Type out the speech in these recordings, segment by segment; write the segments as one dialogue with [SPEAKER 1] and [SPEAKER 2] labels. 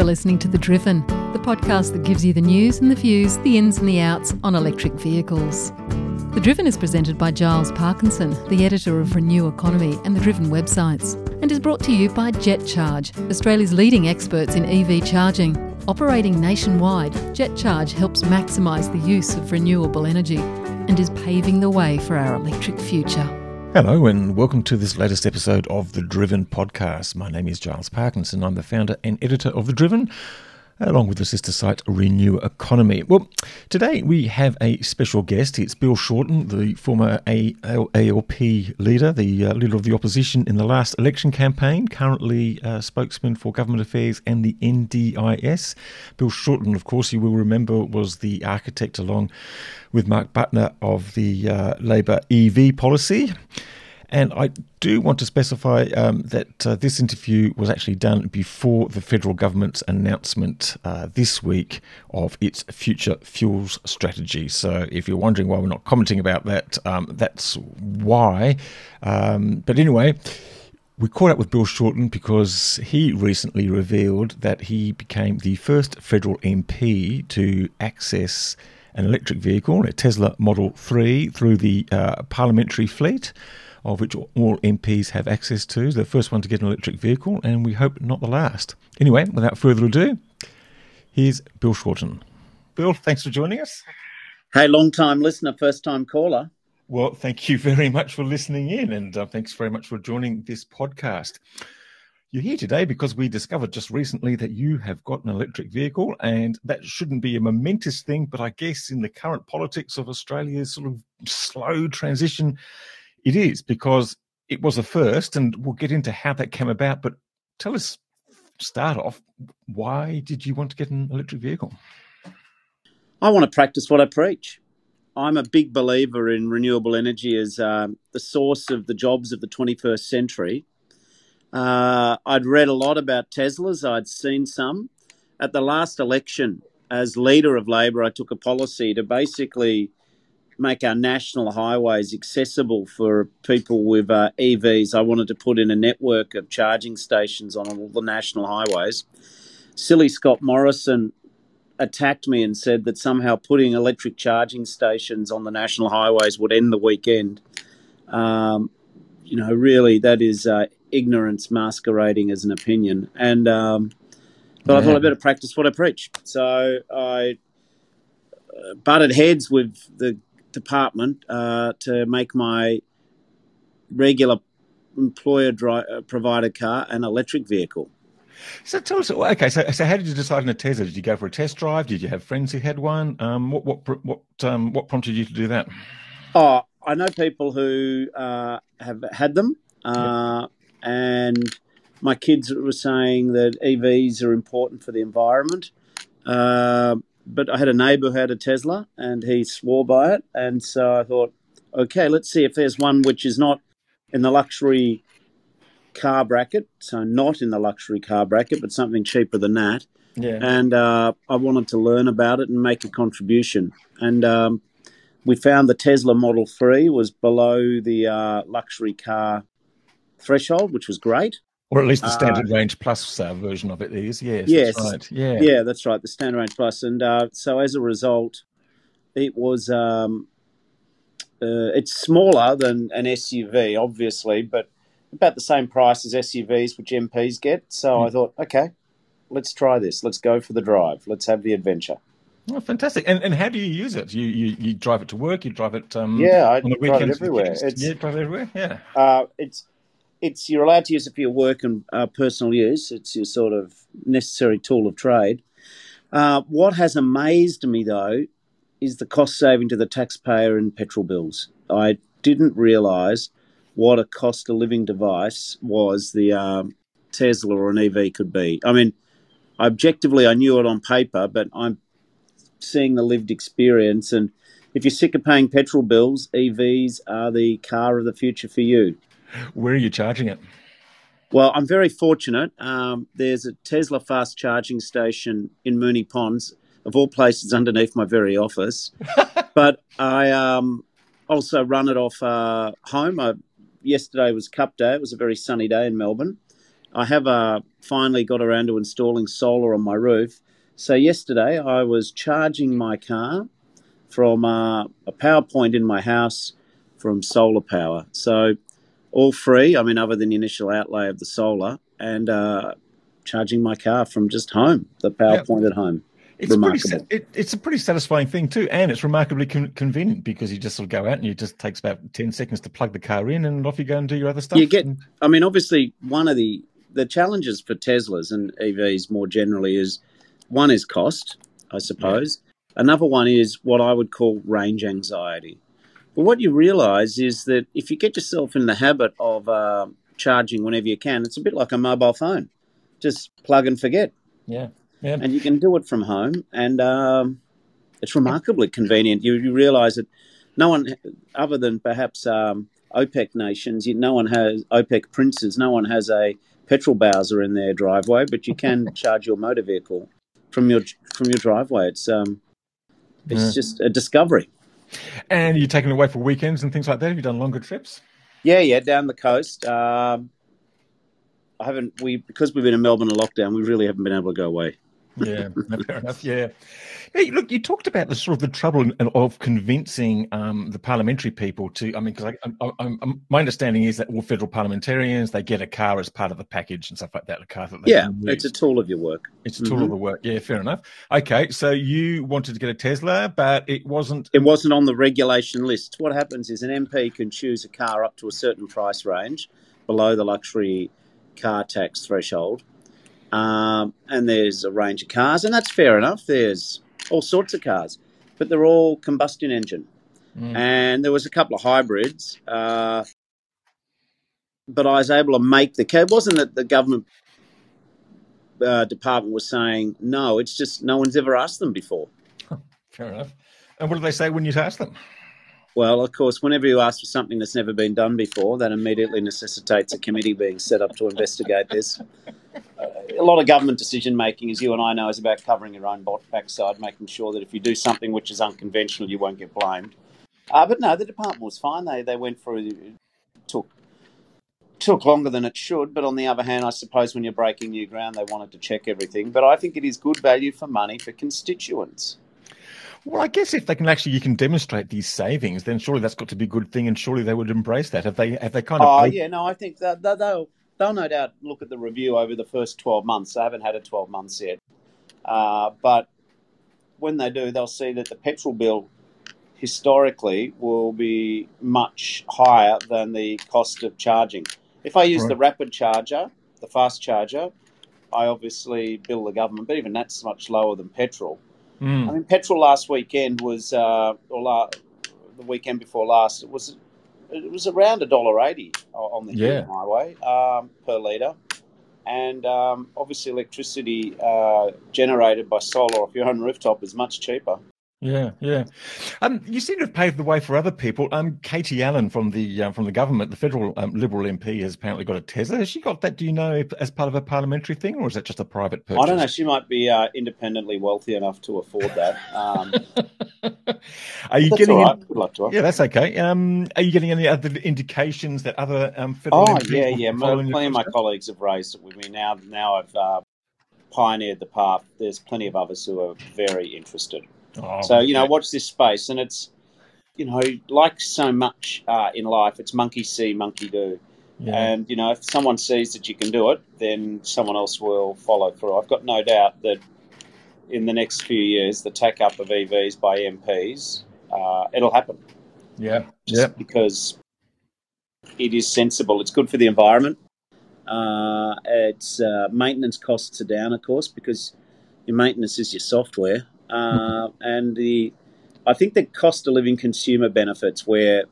[SPEAKER 1] You're listening to The Driven, the podcast that gives you the news and the views, the ins and the outs on electric vehicles. The Driven is presented by Giles Parkinson, the editor of Renew Economy and the Driven websites, and is brought to you by JetCharge, Australia's leading experts in EV charging. Operating nationwide, JetCharge helps maximise the use of renewable energy and is paving the way for our electric future.
[SPEAKER 2] Hello, and welcome to this latest episode of the Driven podcast. My name is Giles Parkinson. I'm the founder and editor of The Driven along with the sister site Renew Economy. Well, today we have a special guest. It's Bill Shorten, the former ALP leader, the uh, leader of the opposition in the last election campaign, currently uh, spokesman for government affairs and the NDIS. Bill Shorten, of course, you will remember, was the architect along with Mark Butler of the uh, Labor EV policy. And I do want to specify um, that uh, this interview was actually done before the federal government's announcement uh, this week of its future fuels strategy. So if you're wondering why we're not commenting about that, um, that's why. Um, but anyway, we caught up with Bill Shorten because he recently revealed that he became the first federal MP to access an electric vehicle, a Tesla Model 3, through the uh, parliamentary fleet of which all MPs have access to. The first one to get an electric vehicle, and we hope not the last. Anyway, without further ado, here's Bill Shorten. Bill, thanks for joining us.
[SPEAKER 3] Hey, long time listener, first time caller.
[SPEAKER 2] Well, thank you very much for listening in, and uh, thanks very much for joining this podcast. You're here today because we discovered just recently that you have got an electric vehicle, and that shouldn't be a momentous thing, but I guess in the current politics of Australia's sort of slow transition, it is because it was a first, and we'll get into how that came about. But tell us, start off, why did you want to get an electric vehicle?
[SPEAKER 3] I want to practice what I preach. I'm a big believer in renewable energy as uh, the source of the jobs of the 21st century. Uh, I'd read a lot about Teslas, I'd seen some. At the last election, as leader of Labor, I took a policy to basically make our national highways accessible for people with uh, EVs. I wanted to put in a network of charging stations on all the national highways. Silly Scott Morrison attacked me and said that somehow putting electric charging stations on the national highways would end the weekend. Um, you know, really, that is uh, ignorance masquerading as an opinion. And um, but yeah. I thought I'd better practice what I preach. So I uh, butted heads with the department uh, to make my regular employer dri- uh, provided car an electric vehicle.
[SPEAKER 2] So tell us, okay. So, so how did you decide on a Tesla? Did you go for a test drive? Did you have friends who had one? Um, what what what um, what prompted you to do that?
[SPEAKER 3] Oh, I know people who uh, have had them, uh, and my kids were saying that EVs are important for the environment. Uh, but I had a neighbour who had a Tesla and he swore by it. And so I thought, okay, let's see if there's one which is not in the luxury car bracket. So not in the luxury car bracket, but something cheaper than that. Yeah. And uh, I wanted to learn about it and make a contribution. And um, we found the Tesla Model 3 was below the uh, luxury car threshold, which was great.
[SPEAKER 2] Or at least the uh, standard uh, range plus uh, version of it is. Yes,
[SPEAKER 3] yes,
[SPEAKER 2] that's right. Yeah,
[SPEAKER 3] yeah, that's right. The standard range plus, and uh, so as a result, it was um, uh, it's smaller than an SUV, obviously, but about the same price as SUVs, which MPs get. So mm. I thought, okay, let's try this. Let's go for the drive. Let's have the adventure.
[SPEAKER 2] Oh, fantastic! And and how do you use it? You you, you drive it to work. You drive it. Um,
[SPEAKER 3] yeah, I on the drive it everywhere.
[SPEAKER 2] It's, yeah, drive it everywhere. Yeah.
[SPEAKER 3] Uh, it's it's you're allowed to use it for your work and uh, personal use. It's your sort of necessary tool of trade. Uh, what has amazed me though is the cost saving to the taxpayer in petrol bills. I didn't realise what a cost of living device was the um, Tesla or an EV could be. I mean, objectively, I knew it on paper, but I'm seeing the lived experience. And if you're sick of paying petrol bills, EVs are the car of the future for you.
[SPEAKER 2] Where are you charging it?
[SPEAKER 3] Well, I'm very fortunate. Um, there's a Tesla fast charging station in Moonee Ponds, of all places, underneath my very office. but I um, also run it off uh, home. I, yesterday was Cup Day. It was a very sunny day in Melbourne. I have uh, finally got around to installing solar on my roof. So yesterday I was charging my car from uh, a power point in my house from solar power. So all free. I mean, other than the initial outlay of the solar and uh, charging my car from just home, the power yep. point at home.
[SPEAKER 2] It's pretty, it, it's a pretty satisfying thing too, and it's remarkably con- convenient because you just sort of go out and it just takes about ten seconds to plug the car in, and off you go and do your other stuff.
[SPEAKER 3] You get, I mean, obviously, one of the the challenges for Teslas and EVs more generally is one is cost, I suppose. Yeah. Another one is what I would call range anxiety. But what you realise is that if you get yourself in the habit of uh, charging whenever you can, it's a bit like a mobile phone. Just plug and forget.
[SPEAKER 2] Yeah. Yeah.
[SPEAKER 3] And you can do it from home, and um, it's remarkably convenient. You, you realise that no one, other than perhaps um, OPEC nations, no one has OPEC princes, no one has a petrol bowser in their driveway, but you can charge your motor vehicle from your from your driveway. It's um, it's yeah. just a discovery.
[SPEAKER 2] And you're taking away for weekends and things like that. Have you done longer trips?
[SPEAKER 3] Yeah, yeah, down the coast. Um, I haven't. We because we've been in Melbourne in lockdown, we really haven't been able to go away
[SPEAKER 2] yeah, fair enough. Yeah. Hey, look, you talked about the sort of the trouble of convincing um, the parliamentary people to. I mean, because my understanding is that all federal parliamentarians they get a car as part of the package and stuff like that. A car that
[SPEAKER 3] yeah, it's a tool of your work.
[SPEAKER 2] It's a tool mm-hmm. of the work. Yeah, fair enough. Okay, so you wanted to get a Tesla, but it wasn't.
[SPEAKER 3] It wasn't on the regulation list. What happens is an MP can choose a car up to a certain price range below the luxury car tax threshold um, and there's a range of cars, and that's fair enough. There's all sorts of cars, but they're all combustion engine. Mm. And there was a couple of hybrids, uh, but I was able to make the car. It wasn't that the government uh, department was saying no. It's just no one's ever asked them before.
[SPEAKER 2] Fair enough. And what do they say when you ask them?
[SPEAKER 3] Well, of course, whenever you ask for something that's never been done before, that immediately necessitates a committee being set up to investigate this. A lot of government decision making, as you and I know, is about covering your own backside, making sure that if you do something which is unconventional, you won't get blamed. Uh, but no, the department was fine. They they went through, took took longer than it should. But on the other hand, I suppose when you're breaking new ground, they wanted to check everything. But I think it is good value for money for constituents.
[SPEAKER 2] Well, I guess if they can actually you can demonstrate these savings, then surely that's got to be a good thing, and surely they would embrace that. Have they? Have they kind of?
[SPEAKER 3] Oh yeah, no, I think that, that they'll they'll no doubt look at the review over the first twelve months. They haven't had it twelve months yet, uh, but when they do, they'll see that the petrol bill historically will be much higher than the cost of charging. If I use right. the rapid charger, the fast charger, I obviously bill the government, but even that's much lower than petrol. Mm. I mean, petrol last weekend was, uh, or la- the weekend before last, it was it was around a dollar eighty on the yeah. highway um, per litre, and um, obviously electricity uh, generated by solar off your own rooftop is much cheaper.
[SPEAKER 2] Yeah, yeah. Um, you seem to have paved the way for other people. Um, Katie Allen from the uh, from the government, the federal um, Liberal MP, has apparently got a Tesla. Has she got that? Do you know as part of a parliamentary thing, or is that just a private purchase?
[SPEAKER 3] I don't know. She might be uh, independently wealthy enough to afford that. Um,
[SPEAKER 2] are you getting? Right. Good luck to her. Yeah, that's okay. Um, are you getting any other indications that other um, federal?
[SPEAKER 3] Oh MPs yeah, yeah. Plenty of my colleagues have raised it with me. Now, now I've uh, pioneered the path. There's plenty of others who are very interested. Oh, so you know, watch this space, and it's you know, like so much uh, in life, it's monkey see, monkey do. Yeah. And you know, if someone sees that you can do it, then someone else will follow through. I've got no doubt that in the next few years, the take up of EVs by MPs, uh, it'll happen.
[SPEAKER 2] Yeah,
[SPEAKER 3] just
[SPEAKER 2] yeah.
[SPEAKER 3] because it is sensible. It's good for the environment. Uh, its uh, maintenance costs are down, of course, because your maintenance is your software uh, and the I think the cost of living consumer benefits, where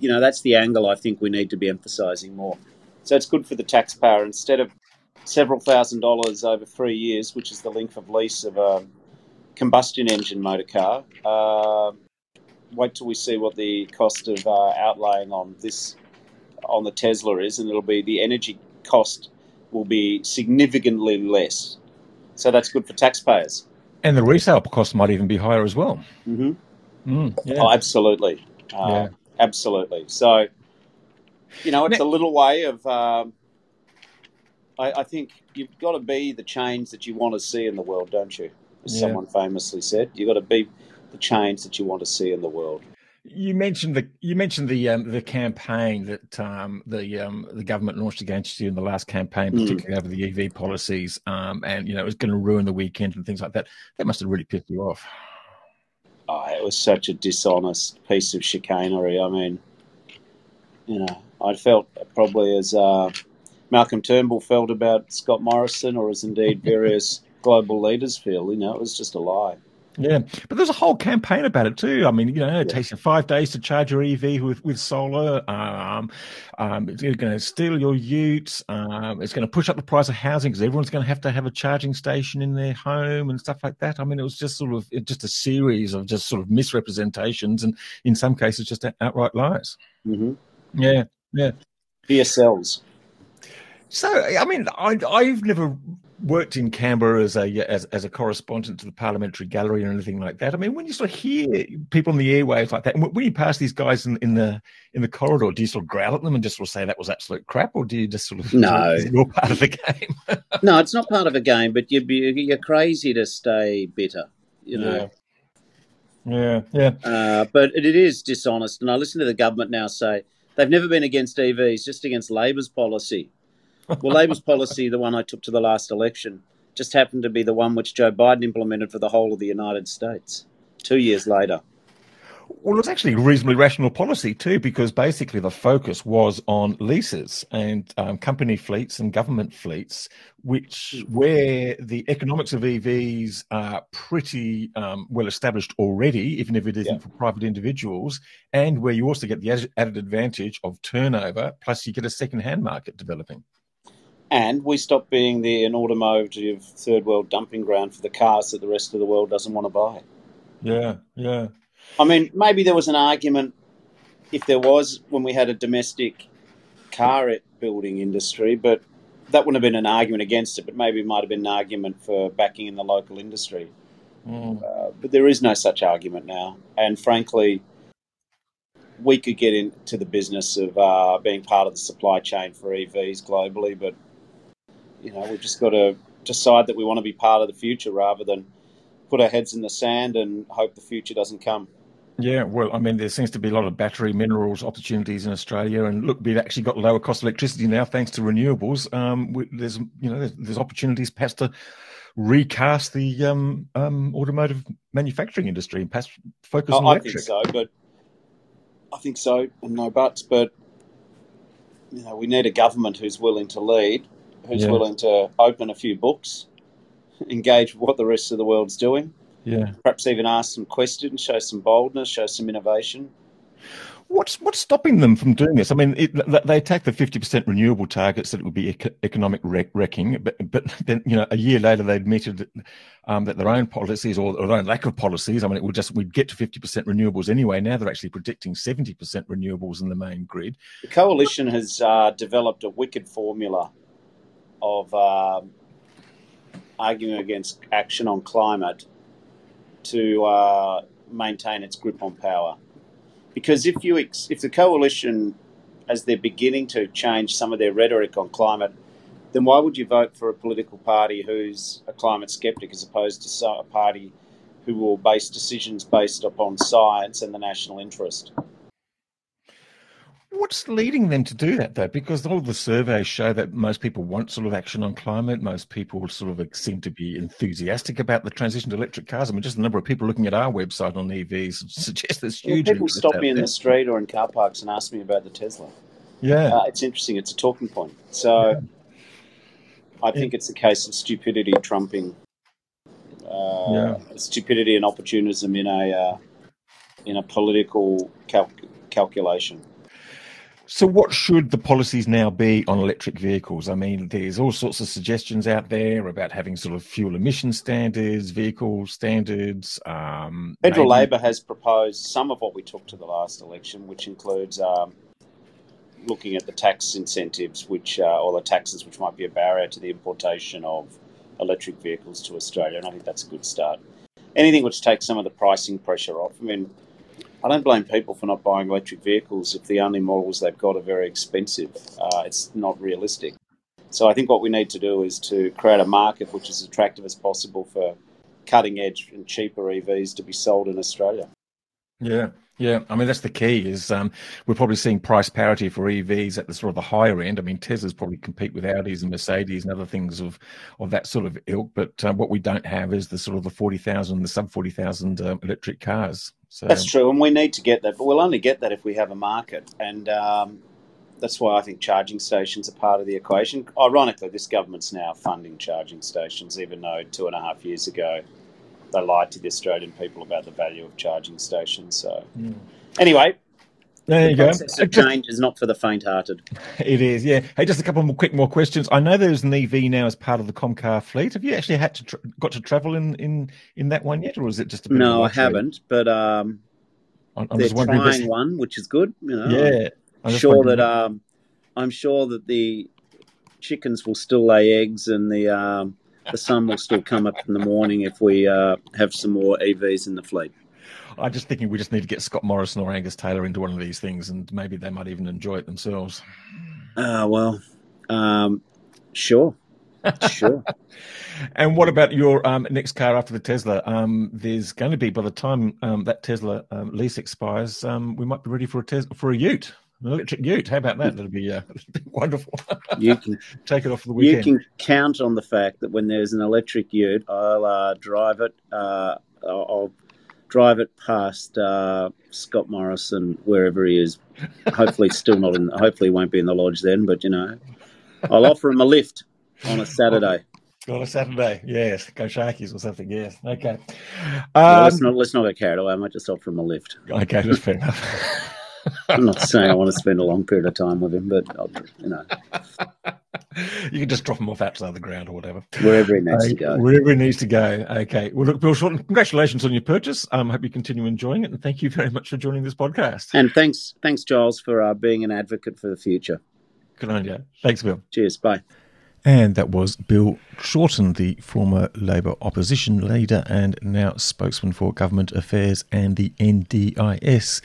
[SPEAKER 3] you know that's the angle I think we need to be emphasising more. So it's good for the taxpayer instead of several thousand dollars over three years, which is the length of lease of a combustion engine motor car. Uh, wait till we see what the cost of uh, outlaying on this on the Tesla is, and it'll be the energy cost will be significantly less. So that's good for taxpayers.
[SPEAKER 2] And the resale cost might even be higher as well.
[SPEAKER 3] Mm-hmm. Mm, yeah. Oh, absolutely. Uh, yeah. Absolutely. So, you know, it's now, a little way of um, I, I, think you've got to be the change that you want to see in the world, don't you? As yeah. someone famously said, you've got to be the change that you want to see in the world.
[SPEAKER 2] You mentioned the you mentioned the um, the campaign that um, the um, the government launched against you in the last campaign, hmm. particularly mm. over the EV policies, um, and you know it was going to ruin the weekend and things like that. That must have really pissed you off.
[SPEAKER 3] Oh, it was such a dishonest piece of chicanery. I mean, you know, I felt probably as uh, Malcolm Turnbull felt about Scott Morrison, or as indeed various global leaders feel. You know, it was just a lie.
[SPEAKER 2] Yeah, but there's a whole campaign about it too. I mean, you know, it yeah. takes you five days to charge your EV with, with solar. Um, um, it's going to steal your utes. Um, it's going to push up the price of housing because everyone's going to have to have a charging station in their home and stuff like that. I mean, it was just sort of just a series of just sort of misrepresentations and in some cases just outright lies.
[SPEAKER 3] Mm-hmm.
[SPEAKER 2] Yeah, yeah.
[SPEAKER 3] PSLs.
[SPEAKER 2] So, I mean, I, I've never worked in Canberra as a as, as a correspondent to the Parliamentary Gallery or anything like that. I mean, when you sort of hear people on the airwaves like that, when you pass these guys in, in the in the corridor, do you sort of growl at them and just sort of say that was absolute crap, or do you just sort of
[SPEAKER 3] no,
[SPEAKER 2] you're part of the game?
[SPEAKER 3] no, it's not part of a game, but you'd be you're crazy to stay bitter, you know.
[SPEAKER 2] Yeah, yeah. yeah.
[SPEAKER 3] Uh, but it is dishonest, and I listen to the government now say they've never been against EVs, just against Labor's policy. Well, Labor's policy, the one I took to the last election, just happened to be the one which Joe Biden implemented for the whole of the United States two years later.
[SPEAKER 2] Well, it's actually a reasonably rational policy too, because basically the focus was on leases and um, company fleets and government fleets, which where the economics of EVs are pretty um, well established already, even if it isn't yeah. for private individuals, and where you also get the added advantage of turnover, plus you get a second-hand market developing
[SPEAKER 3] and we stop being the an automotive third world dumping ground for the cars that the rest of the world doesn't want to buy.
[SPEAKER 2] Yeah, yeah.
[SPEAKER 3] I mean, maybe there was an argument if there was when we had a domestic car building industry, but that wouldn't have been an argument against it. But maybe it might have been an argument for backing in the local industry. Mm. Uh, but there is no such argument now, and frankly, we could get into the business of uh, being part of the supply chain for EVs globally, but you know, we've just got to decide that we want to be part of the future rather than put our heads in the sand and hope the future doesn't come.
[SPEAKER 2] Yeah, well, I mean, there seems to be a lot of battery minerals opportunities in Australia, and look, we've actually got lower cost electricity now thanks to renewables. Um, we, there's, you know, there's, there's, opportunities perhaps to recast the um, um, automotive manufacturing industry and perhaps focus on electric.
[SPEAKER 3] I think so, but I think so, and no buts. But you know, we need a government who's willing to lead who's yeah. willing to open a few books, engage with what the rest of the world's doing.
[SPEAKER 2] Yeah.
[SPEAKER 3] Perhaps even ask some questions, show some boldness, show some innovation.
[SPEAKER 2] What's what's stopping them from doing this? I mean, it, they attack the fifty percent renewable targets that it would be economic wreck, wrecking, but but then you know a year later they admitted um, that their own policies or their own lack of policies. I mean, it would just we'd get to fifty percent renewables anyway. Now they're actually predicting seventy percent renewables in the main grid.
[SPEAKER 3] The coalition has uh, developed a wicked formula of um, arguing against action on climate to uh, maintain its grip on power. Because if you ex- if the coalition, as they're beginning to change some of their rhetoric on climate, then why would you vote for a political party who's a climate skeptic as opposed to a party who will base decisions based upon science and the national interest?
[SPEAKER 2] What's leading them to do that, though? Because all the surveys show that most people want sort of action on climate. Most people sort of seem to be enthusiastic about the transition to electric cars. I mean, just the number of people looking at our website on EVs suggests there's huge.
[SPEAKER 3] Well, people stop me in the street or in car parks and ask me about the Tesla.
[SPEAKER 2] Yeah,
[SPEAKER 3] uh, it's interesting. It's a talking point. So, yeah. I think yeah. it's a case of stupidity trumping uh, yeah. stupidity and opportunism in a uh, in a political cal- calculation.
[SPEAKER 2] So, what should the policies now be on electric vehicles? I mean, there's all sorts of suggestions out there about having sort of fuel emission standards, vehicle standards. Um,
[SPEAKER 3] Federal maybe... Labor has proposed some of what we took to the last election, which includes um, looking at the tax incentives, which uh, or the taxes which might be a barrier to the importation of electric vehicles to Australia, and I think that's a good start. Anything which takes some of the pricing pressure off. I mean, I don't blame people for not buying electric vehicles if the only models they've got are very expensive. Uh, it's not realistic. So I think what we need to do is to create a market which is as attractive as possible for cutting edge and cheaper EVs to be sold in Australia.
[SPEAKER 2] Yeah, yeah. I mean, that's the key. Is um, we're probably seeing price parity for EVs at the sort of the higher end. I mean, Teslas probably compete with Audis and Mercedes and other things of of that sort of ilk. But uh, what we don't have is the sort of the forty thousand, the sub forty thousand um, electric cars.
[SPEAKER 3] So that's true, and we need to get that. But we'll only get that if we have a market, and um, that's why I think charging stations are part of the equation. Ironically, this government's now funding charging stations, even though two and a half years ago they lied to the Australian people about the value of charging stations. So, mm. anyway,
[SPEAKER 2] there you
[SPEAKER 3] the go. change is not for the faint-hearted.
[SPEAKER 2] It is, yeah. Hey, just a couple more quick more questions. I know there's an EV now as part of the Comcar fleet. Have you actually had to tra- got to travel in, in in that one yet, or is it just a bit
[SPEAKER 3] no? I haven't, but um, I'm, I'm they're trying one, which is good. You know,
[SPEAKER 2] yeah.
[SPEAKER 3] I'm sure that um, I'm sure that the chickens will still lay eggs and the um, the sun will still come up in the morning if we uh, have some more EVs in the fleet.
[SPEAKER 2] I'm just thinking we just need to get Scott Morrison or Angus Taylor into one of these things, and maybe they might even enjoy it themselves.
[SPEAKER 3] Uh, well, um, sure, sure.
[SPEAKER 2] and what about your um, next car after the Tesla? Um, there's going to be by the time um, that Tesla um, lease expires, um, we might be ready for a Tesla for a Ute electric ute. How about that? That'd be, uh, be wonderful. You can take it off for the weekend.
[SPEAKER 3] You can count on the fact that when there's an electric ute, I'll uh, drive it. Uh, I'll drive it past uh, Scott Morrison wherever he is. Hopefully, still not in. Hopefully, won't be in the lodge then. But you know, I'll offer him a lift on a Saturday.
[SPEAKER 2] On a Saturday, yes. Go Sharkies or something, yes. Okay.
[SPEAKER 3] Um, well, let's not let's not get carried away. I might just offer him a lift.
[SPEAKER 2] Okay, that's fair enough.
[SPEAKER 3] I'm not saying I want to spend a long period of time with him, but I'll, you know.
[SPEAKER 2] You can just drop him off outside the ground or whatever.
[SPEAKER 3] Wherever he needs uh, to go.
[SPEAKER 2] Wherever he needs to go. Okay. Well, look, Bill Shorten, congratulations on your purchase. I um, hope you continue enjoying it. And thank you very much for joining this podcast.
[SPEAKER 3] And thanks, thanks, Giles, for uh, being an advocate for the future.
[SPEAKER 2] Good on you. Thanks, Bill.
[SPEAKER 3] Cheers. Bye.
[SPEAKER 2] And that was Bill Shorten, the former Labor opposition leader and now spokesman for government affairs and the NDIS.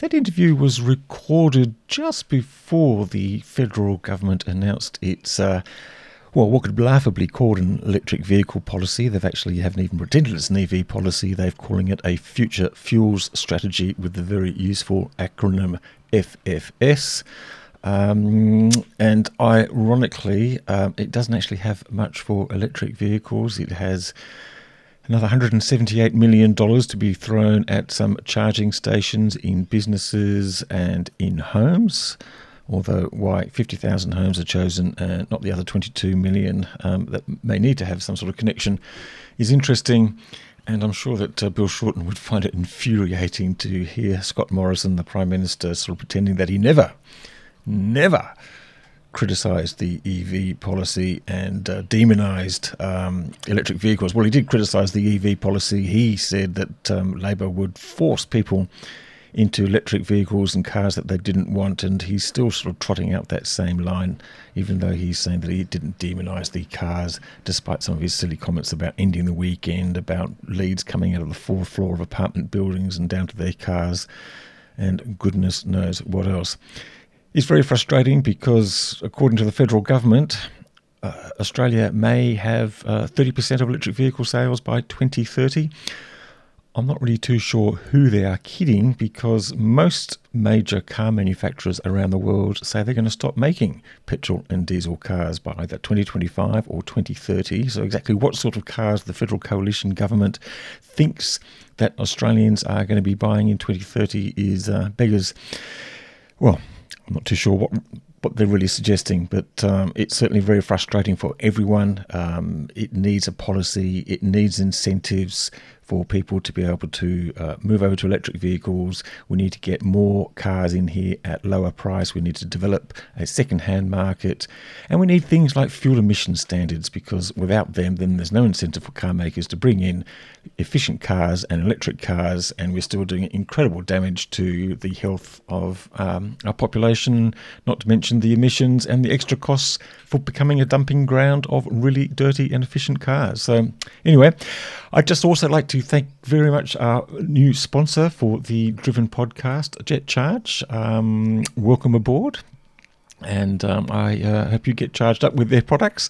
[SPEAKER 2] That interview was recorded just before the federal government announced its. Uh, well, what could laughably called an electric vehicle policy. They've actually haven't even pretended it's an EV policy. They're calling it a future fuels strategy with the very useful acronym FFS. Um, and ironically, um, it doesn't actually have much for electric vehicles. It has another $178 million to be thrown at some charging stations in businesses and in homes. Although why 50,000 homes are chosen, uh, not the other 22 million um, that may need to have some sort of connection, is interesting. And I'm sure that uh, Bill Shorten would find it infuriating to hear Scott Morrison, the Prime Minister, sort of pretending that he never never criticised the EV policy and uh, demonised um, electric vehicles. Well, he did criticise the EV policy. He said that um, Labor would force people into electric vehicles and cars that they didn't want, and he's still sort of trotting out that same line, even though he's saying that he didn't demonise the cars, despite some of his silly comments about ending the weekend, about leads coming out of the fourth floor of apartment buildings and down to their cars, and goodness knows what else is very frustrating because, according to the federal government, uh, Australia may have uh, 30% of electric vehicle sales by 2030. I'm not really too sure who they are kidding because most major car manufacturers around the world say they're going to stop making petrol and diesel cars by either 2025 or 2030. So, exactly what sort of cars the federal coalition government thinks that Australians are going to be buying in 2030 is uh, beggars. Well, I'm not too sure what what they're really suggesting, but um, it's certainly very frustrating for everyone. Um, it needs a policy, it needs incentives for people to be able to uh, move over to electric vehicles. We need to get more cars in here at lower price. We need to develop a second-hand market, and we need things like fuel emission standards because without them, then there's no incentive for car makers to bring in efficient cars and electric cars, and we're still doing incredible damage to the health of um, our population. Not to mention the emissions and the extra costs for becoming a dumping ground of really dirty and efficient cars. So, anyway, I'd just also like to thank very much our new sponsor for the Driven podcast, Jet Charge. Um, welcome aboard. And um, I uh, hope you get charged up with their products.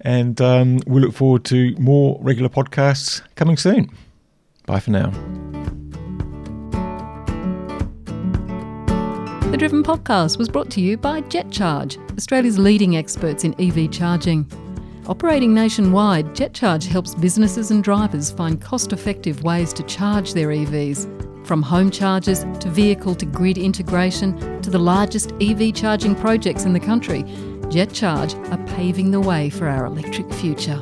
[SPEAKER 2] And um, we look forward to more regular podcasts coming soon. Bye for now.
[SPEAKER 1] The Driven podcast was brought to you by JetCharge, Australia's leading experts in EV charging. Operating nationwide, JetCharge helps businesses and drivers find cost effective ways to charge their EVs. From home chargers to vehicle to grid integration to the largest EV charging projects in the country, JetCharge are paving the way for our electric future.